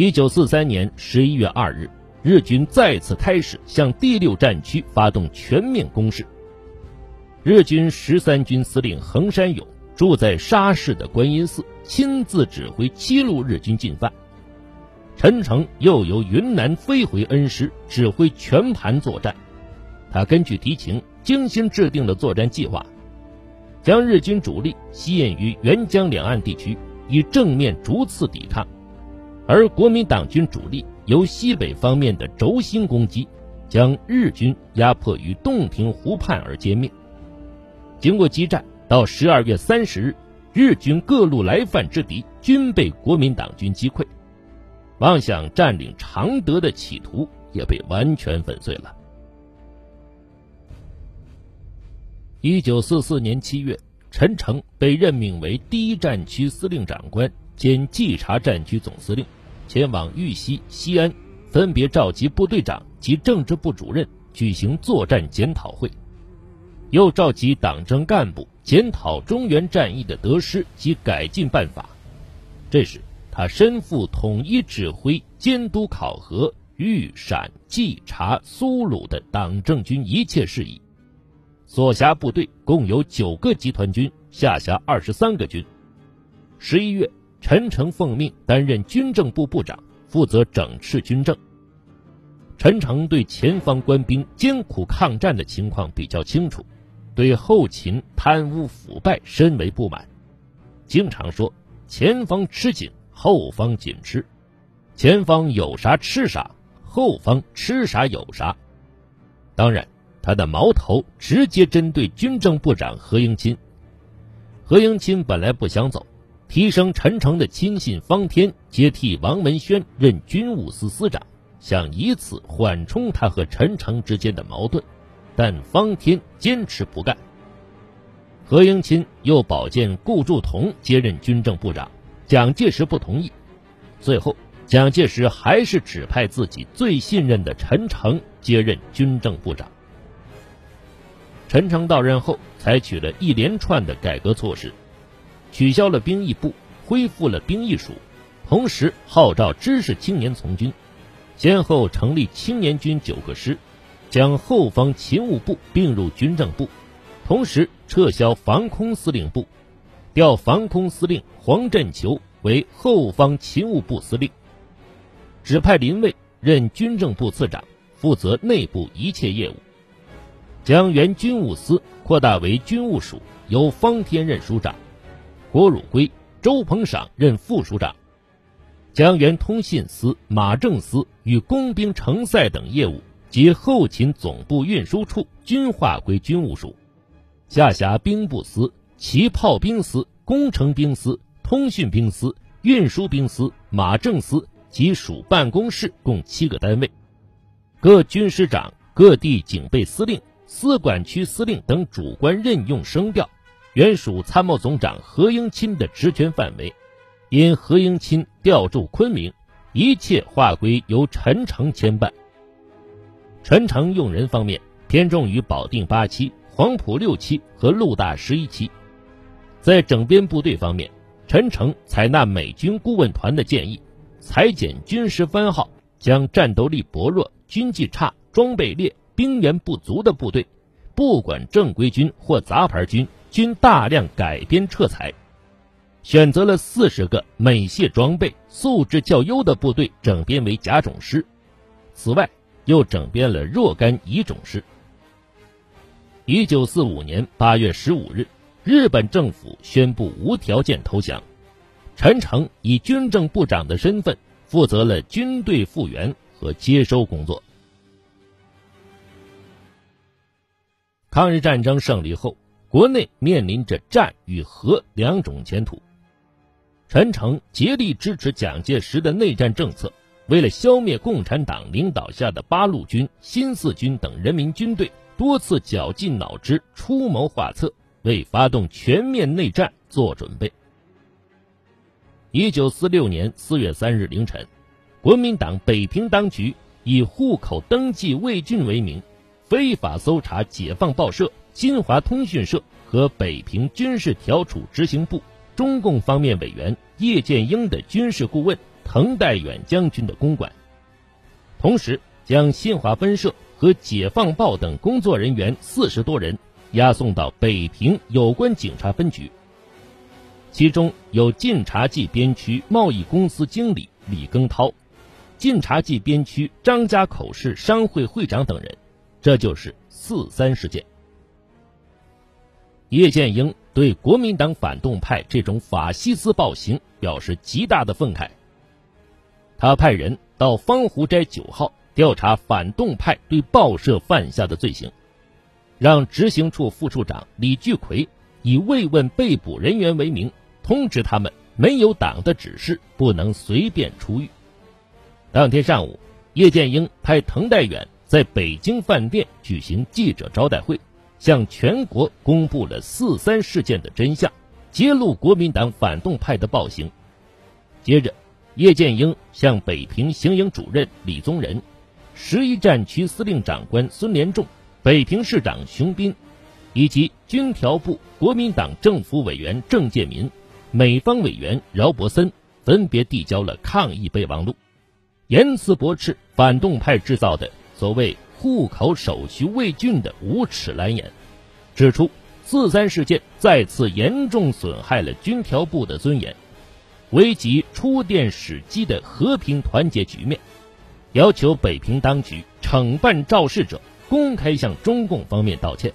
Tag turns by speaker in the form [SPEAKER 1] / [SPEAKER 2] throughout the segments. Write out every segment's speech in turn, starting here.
[SPEAKER 1] 一九四三年十一月二日，日军再次开始向第六战区发动全面攻势。日军十三军司令横山勇住在沙市的观音寺，亲自指挥七路日军进犯。陈诚又由云南飞回恩施，指挥全盘作战。他根据敌情，精心制定了作战计划，将日军主力吸引于沅江两岸地区，以正面逐次抵抗；而国民党军主力由西北方面的轴心攻击，将日军压迫于洞庭湖畔而歼灭。经过激战，到十二月三十日，日军各路来犯之敌均被国民党军击溃，妄想占领常德的企图也被完全粉碎了。一九四四年七月，陈诚被任命为第一战区司令长官兼冀察战区总司令，前往豫西、西安，分别召集部队长及政治部主任举行作战检讨会。又召集党政干部检讨中原战役的得失及改进办法。这时，他身负统一指挥、监督考核豫陕冀察苏鲁的党政军一切事宜。所辖部队共有九个集团军，下辖二十三个军。十一月，陈诚奉命担任军政部部长，负责整治军政。陈诚对前方官兵艰苦抗战的情况比较清楚。对后勤贪污腐败深为不满，经常说前方吃紧，后方紧吃；前方有啥吃啥，后方吃啥有啥。当然，他的矛头直接针对军政部长何应钦。何应钦本来不想走，提升陈诚的亲信方天接替王文轩任军务司司长，想以此缓冲他和陈诚之间的矛盾。但方天坚持不干。何应钦又保荐顾祝同接任军政部长，蒋介石不同意。最后，蒋介石还是指派自己最信任的陈诚接任军政部长。陈诚到任后，采取了一连串的改革措施，取消了兵役部，恢复了兵役署，同时号召知识青年从军，先后成立青年军九个师。将后方勤务部并入军政部，同时撤销防空司令部，调防空司令黄振球为后方勤务部司令，指派林蔚任军政部次长，负责内部一切业务，将原军务司扩大为军务署，由方天任署长，郭汝瑰、周鹏赏任副署长，江源通信司、马政司与工兵城赛等业务。及后勤总部运输处均划归军务署，下辖兵部司、骑炮兵司、工程兵司、通讯兵司、运输兵司、马政司及属办公室共七个单位。各军师长、各地警备司令、司管区司令等主官任用升调，原属参谋总长何应钦的职权范围，因何应钦调驻昆明，一切划归由陈诚牵办。陈诚用人方面偏重于保定八期、黄埔六期和陆大十一期，在整编部队方面，陈诚采纳美军顾问团的建议，裁减军事番号，将战斗力薄弱、军纪差、装备劣、兵员不足的部队，不管正规军或杂牌军，均大量改编撤裁，选择了四十个美械装备、素质较优的部队整编为甲种师。此外，又整编了若干乙种师。一九四五年八月十五日，日本政府宣布无条件投降，陈诚以军政部长的身份负责了军队复员和接收工作。抗日战争胜利后，国内面临着战与和两种前途，陈诚竭力支持蒋介石的内战政策。为了消灭共产党领导下的八路军、新四军等人民军队，多次绞尽脑汁出谋划策，为发动全面内战做准备。一九四六年四月三日凌晨，国民党北平当局以户口登记未竣为名，非法搜查解放报社、新华通讯社和北平军事调处执行部中共方面委员叶剑英的军事顾问。滕代远将军的公馆，同时将新华分社和解放报等工作人员四十多人押送到北平有关警察分局，其中有晋察冀边区贸易公司经理李庚涛。晋察冀边区张家口市商会会长等人，这就是四三事件。叶剑英对国民党反动派这种法西斯暴行表示极大的愤慨。他派人到方湖斋九号调查反动派对报社犯下的罪行，让执行处副处长李聚奎以慰问被捕人员为名，通知他们没有党的指示，不能随便出狱。当天上午，叶剑英派滕代远在北京饭店举行记者招待会，向全国公布了四三事件的真相，揭露国民党反动派的暴行。接着，叶剑英向北平行营主任李宗仁、十一战区司令长官孙连仲、北平市长熊斌，以及军调部国民党政府委员郑介民、美方委员饶伯森，分别递交了抗议备忘录。严词驳斥反动派制造的所谓户口手续未竣的无耻蓝言，指出四三事件再次严重损害了军调部的尊严，危及初电始基的和平团结局面，要求北平当局惩办肇事者，公开向中共方面道歉。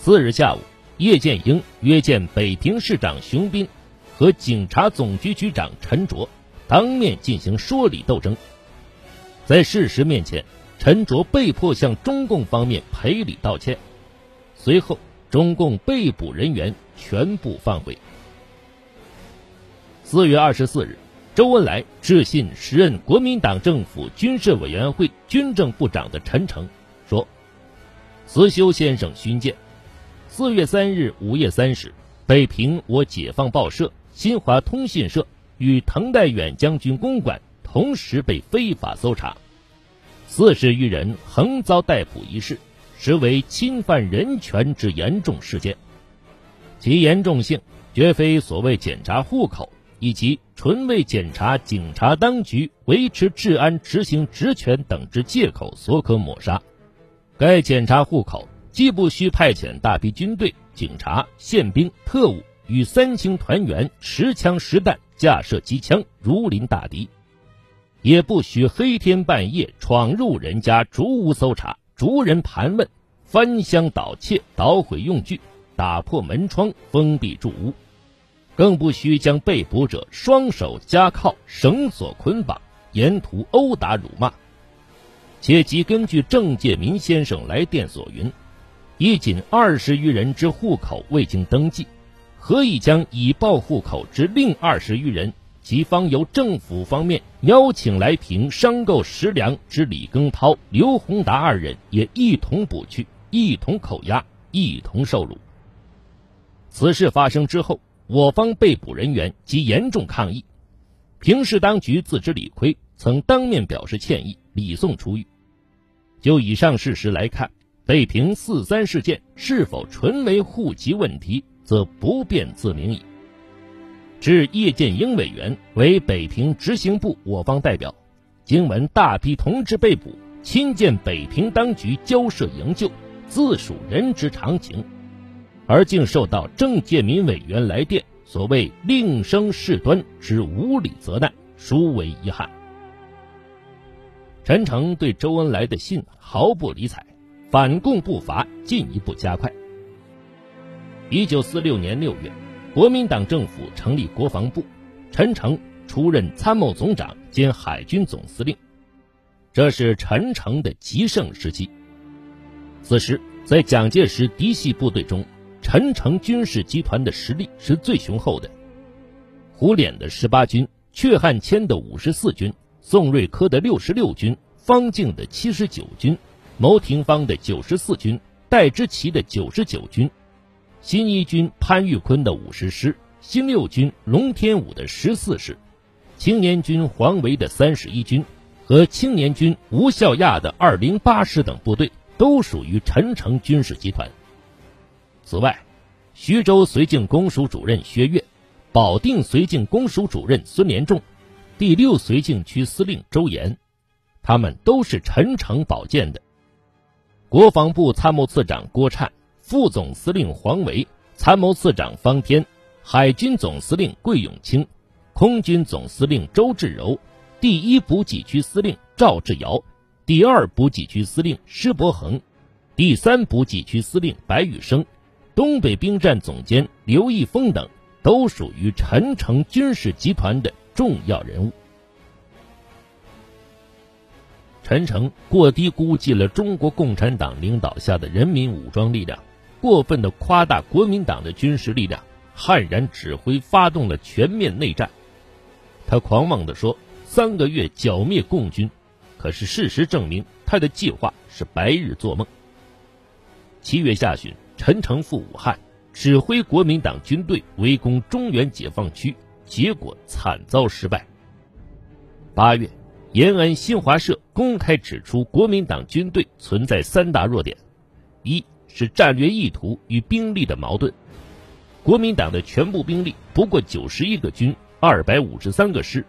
[SPEAKER 1] 次日下午，叶剑英约见北平市长熊斌和警察总局局长陈卓。当面进行说理斗争，在事实面前，陈卓被迫向中共方面赔礼道歉。随后，中共被捕人员全部放回。四月二十四日，周恩来致信时任国民党政府军事委员会军政部长的陈诚，说：“慈修先生勋鉴。四月三日午夜三时，北平我解放报社、新华通信社。”与滕代远将军公馆同时被非法搜查，四十余人横遭逮捕一事，实为侵犯人权之严重事件，其严重性绝非所谓检查户口以及纯为检查警察当局维持治安、执行职权等之借口所可抹杀。该检查户口，既不需派遣大批军队、警察、宪兵、特务与三青团员持枪实弹。架设机枪，如临大敌，也不许黑天半夜闯入人家，竹屋搜查，逐人盘问，翻箱倒窃，捣毁用具，打破门窗，封闭住屋，更不许将被捕者双手夹铐，绳索捆绑，沿途殴打辱骂。且即根据郑介民先生来电所云，已仅二十余人之户口未经登记。何以将已报户口之另二十余人其方由政府方面邀请来平商购食粮之李庚涛、刘洪达二人也一同捕去，一同扣押，一同受辱？此事发生之后，我方被捕人员即严重抗议，平市当局自知理亏，曾当面表示歉意，礼送出狱。就以上事实来看，北平四三事件是否纯为户籍问题？则不便自明矣。至叶剑英委员为北平执行部我方代表，经闻大批同志被捕，亲见北平当局交涉营救，自属人之常情，而竟受到郑介民委员来电，所谓令生事端之无理责难，殊为遗憾。陈诚对周恩来的信毫不理睬，反共步伐进一步加快。一九四六年六月，国民党政府成立国防部，陈诚出任参谋总长兼海军总司令，这是陈诚的极盛时期。此时，在蒋介石嫡系部队中，陈诚军事集团的实力是最雄厚的。胡琏的十八军、阙汉骞的五十四军、宋瑞珂的六十六军、方静的七十九军、牟廷芳的九十四军、戴之奇的九十九军。新一军潘玉坤的五十师，新六军龙天武的十四师，青年军黄维的三十一军和青年军吴孝亚的二零八师等部队都属于陈诚军事集团。此外，徐州绥靖公署主任薛岳、保定绥靖公署主任孙连仲，第六绥靖区司令周岩，他们都是陈诚保荐的。国防部参谋次长郭灿、副总司令黄维、参谋次长方天、海军总司令桂永清、空军总司令周志柔、第一补给区司令赵志尧、第二补给区司令施伯恒、第三补给区司令白宇生、东北兵站总监刘义峰等，都属于陈诚军事集团的重要人物。陈诚过低估计了中国共产党领导下的人民武装力量，过分的夸大国民党的军事力量，悍然指挥发动了全面内战。他狂妄地说：“三个月剿灭共军。”可是事实证明，他的计划是白日做梦。七月下旬，陈诚赴武汉，指挥国民党军队围攻中原解放区，结果惨遭失败。八月。延安新华社公开指出，国民党军队存在三大弱点：一是战略意图与兵力的矛盾。国民党的全部兵力不过九十一个军、二百五十三个师，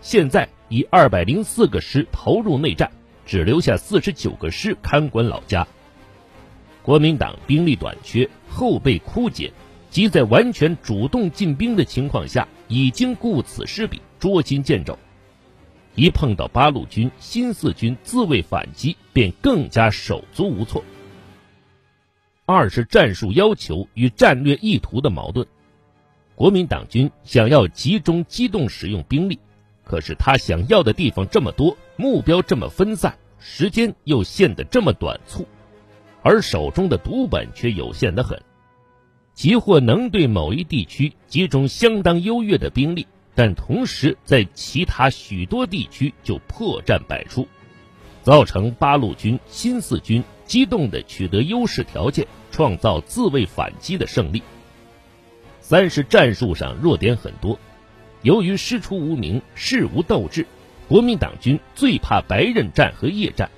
[SPEAKER 1] 现在以二百零四个师投入内战，只留下四十九个师看管老家。国民党兵力短缺，后备枯竭，即在完全主动进兵的情况下，已经顾此失彼，捉襟见肘。一碰到八路军、新四军自卫反击，便更加手足无措。二是战术要求与战略意图的矛盾。国民党军想要集中机动使用兵力，可是他想要的地方这么多，目标这么分散，时间又限得这么短促，而手中的读本却有限得很，即或能对某一地区集中相当优越的兵力。但同时，在其他许多地区就破绽百出，造成八路军、新四军机动的取得优势条件，创造自卫反击的胜利。三是战术上弱点很多，由于师出无名、事无斗志，国民党军最怕白刃战和夜战。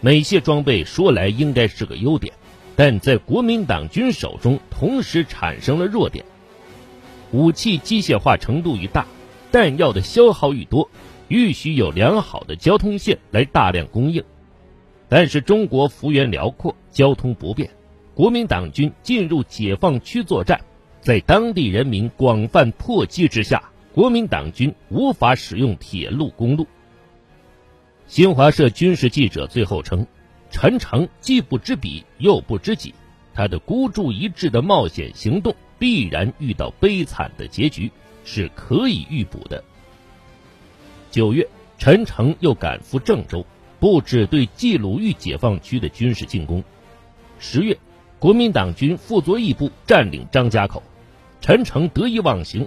[SPEAKER 1] 美械装备说来应该是个优点，但在国民党军手中同时产生了弱点。武器机械化程度愈大，弹药的消耗愈多，愈需有良好的交通线来大量供应。但是中国幅员辽阔，交通不便，国民党军进入解放区作战，在当地人民广泛迫击之下，国民党军无法使用铁路、公路。新华社军事记者最后称，陈诚既不知彼，又不知己，他的孤注一掷的冒险行动。必然遇到悲惨的结局，是可以预卜的。九月，陈诚又赶赴郑州，布置对冀鲁豫解放区的军事进攻。十月，国民党军傅作义部占领张家口，陈诚得意忘形，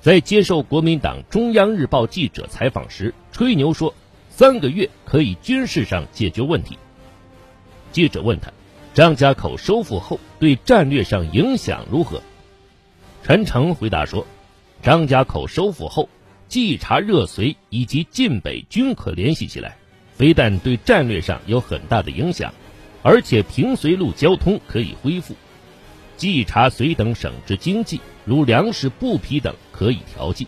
[SPEAKER 1] 在接受国民党中央日报记者采访时吹牛说，三个月可以军事上解决问题。记者问他，张家口收复后对战略上影响如何？陈诚回答说：“张家口收复后，冀察热绥以及晋北均可联系起来，非但对战略上有很大的影响，而且平绥路交通可以恢复。冀察绥等省之经济，如粮食、布匹等可以调剂。”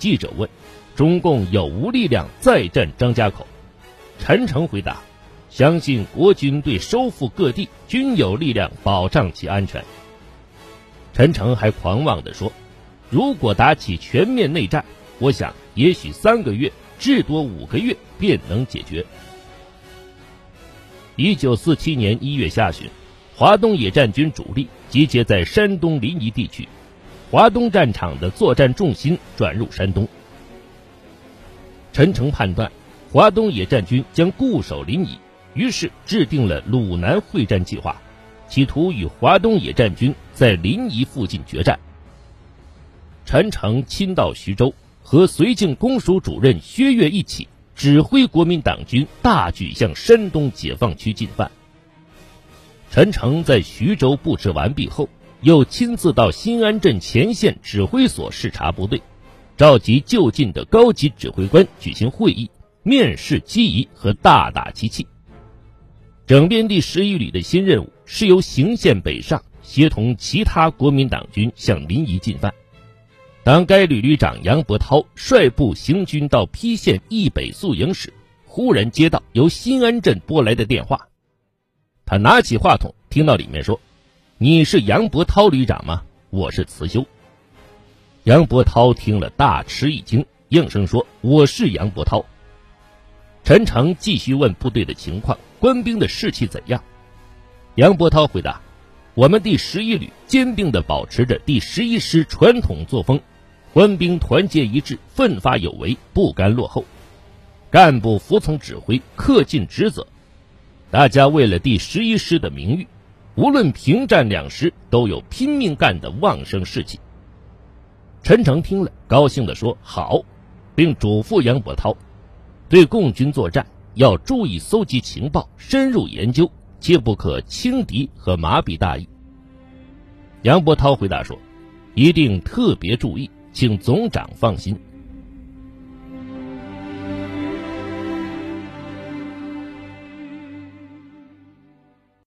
[SPEAKER 1] 记者问：“中共有无力量再战张家口？”陈诚回答：“相信国军对收复各地均有力量保障其安全。”陈诚还狂妄地说：“如果打起全面内战，我想也许三个月至多五个月便能解决。”一九四七年一月下旬，华东野战军主力集结在山东临沂地区，华东战场的作战重心转入山东。陈诚判断，华东野战军将固守临沂，于是制定了鲁南会战计划。企图与华东野战军在临沂附近决战。陈诚亲到徐州，和绥靖公署主任薛岳一起指挥国民党军大举向山东解放区进犯。陈诚在徐州布置完毕后，又亲自到新安镇前线指挥所视察部队，召集就近的高级指挥官举行会议，面试机宜和大打机器。整编第十一旅的新任务是由行县北上协同其他国民党军向临沂进犯。当该旅旅长杨伯涛率部行军到邳县以北宿营时，忽然接到由新安镇拨来的电话。他拿起话筒，听到里面说：“你是杨伯涛旅长吗？我是慈修。”杨伯涛听了大吃一惊，应声说：“我是杨伯涛。”陈诚继续问部队的情况，官兵的士气怎样？杨伯涛回答：“我们第十一旅坚定地保持着第十一师传统作风，官兵团结一致，奋发有为，不甘落后，干部服从指挥，恪尽职责。大家为了第十一师的名誉，无论平战两师，都有拼命干的旺盛士气。”陈诚听了，高兴地说：“好！”并嘱咐杨伯涛，对共军作战要注意搜集情报，深入研究，切不可轻敌和麻痹大意。杨伯涛回答说：“一定特别注意，请总长放心。”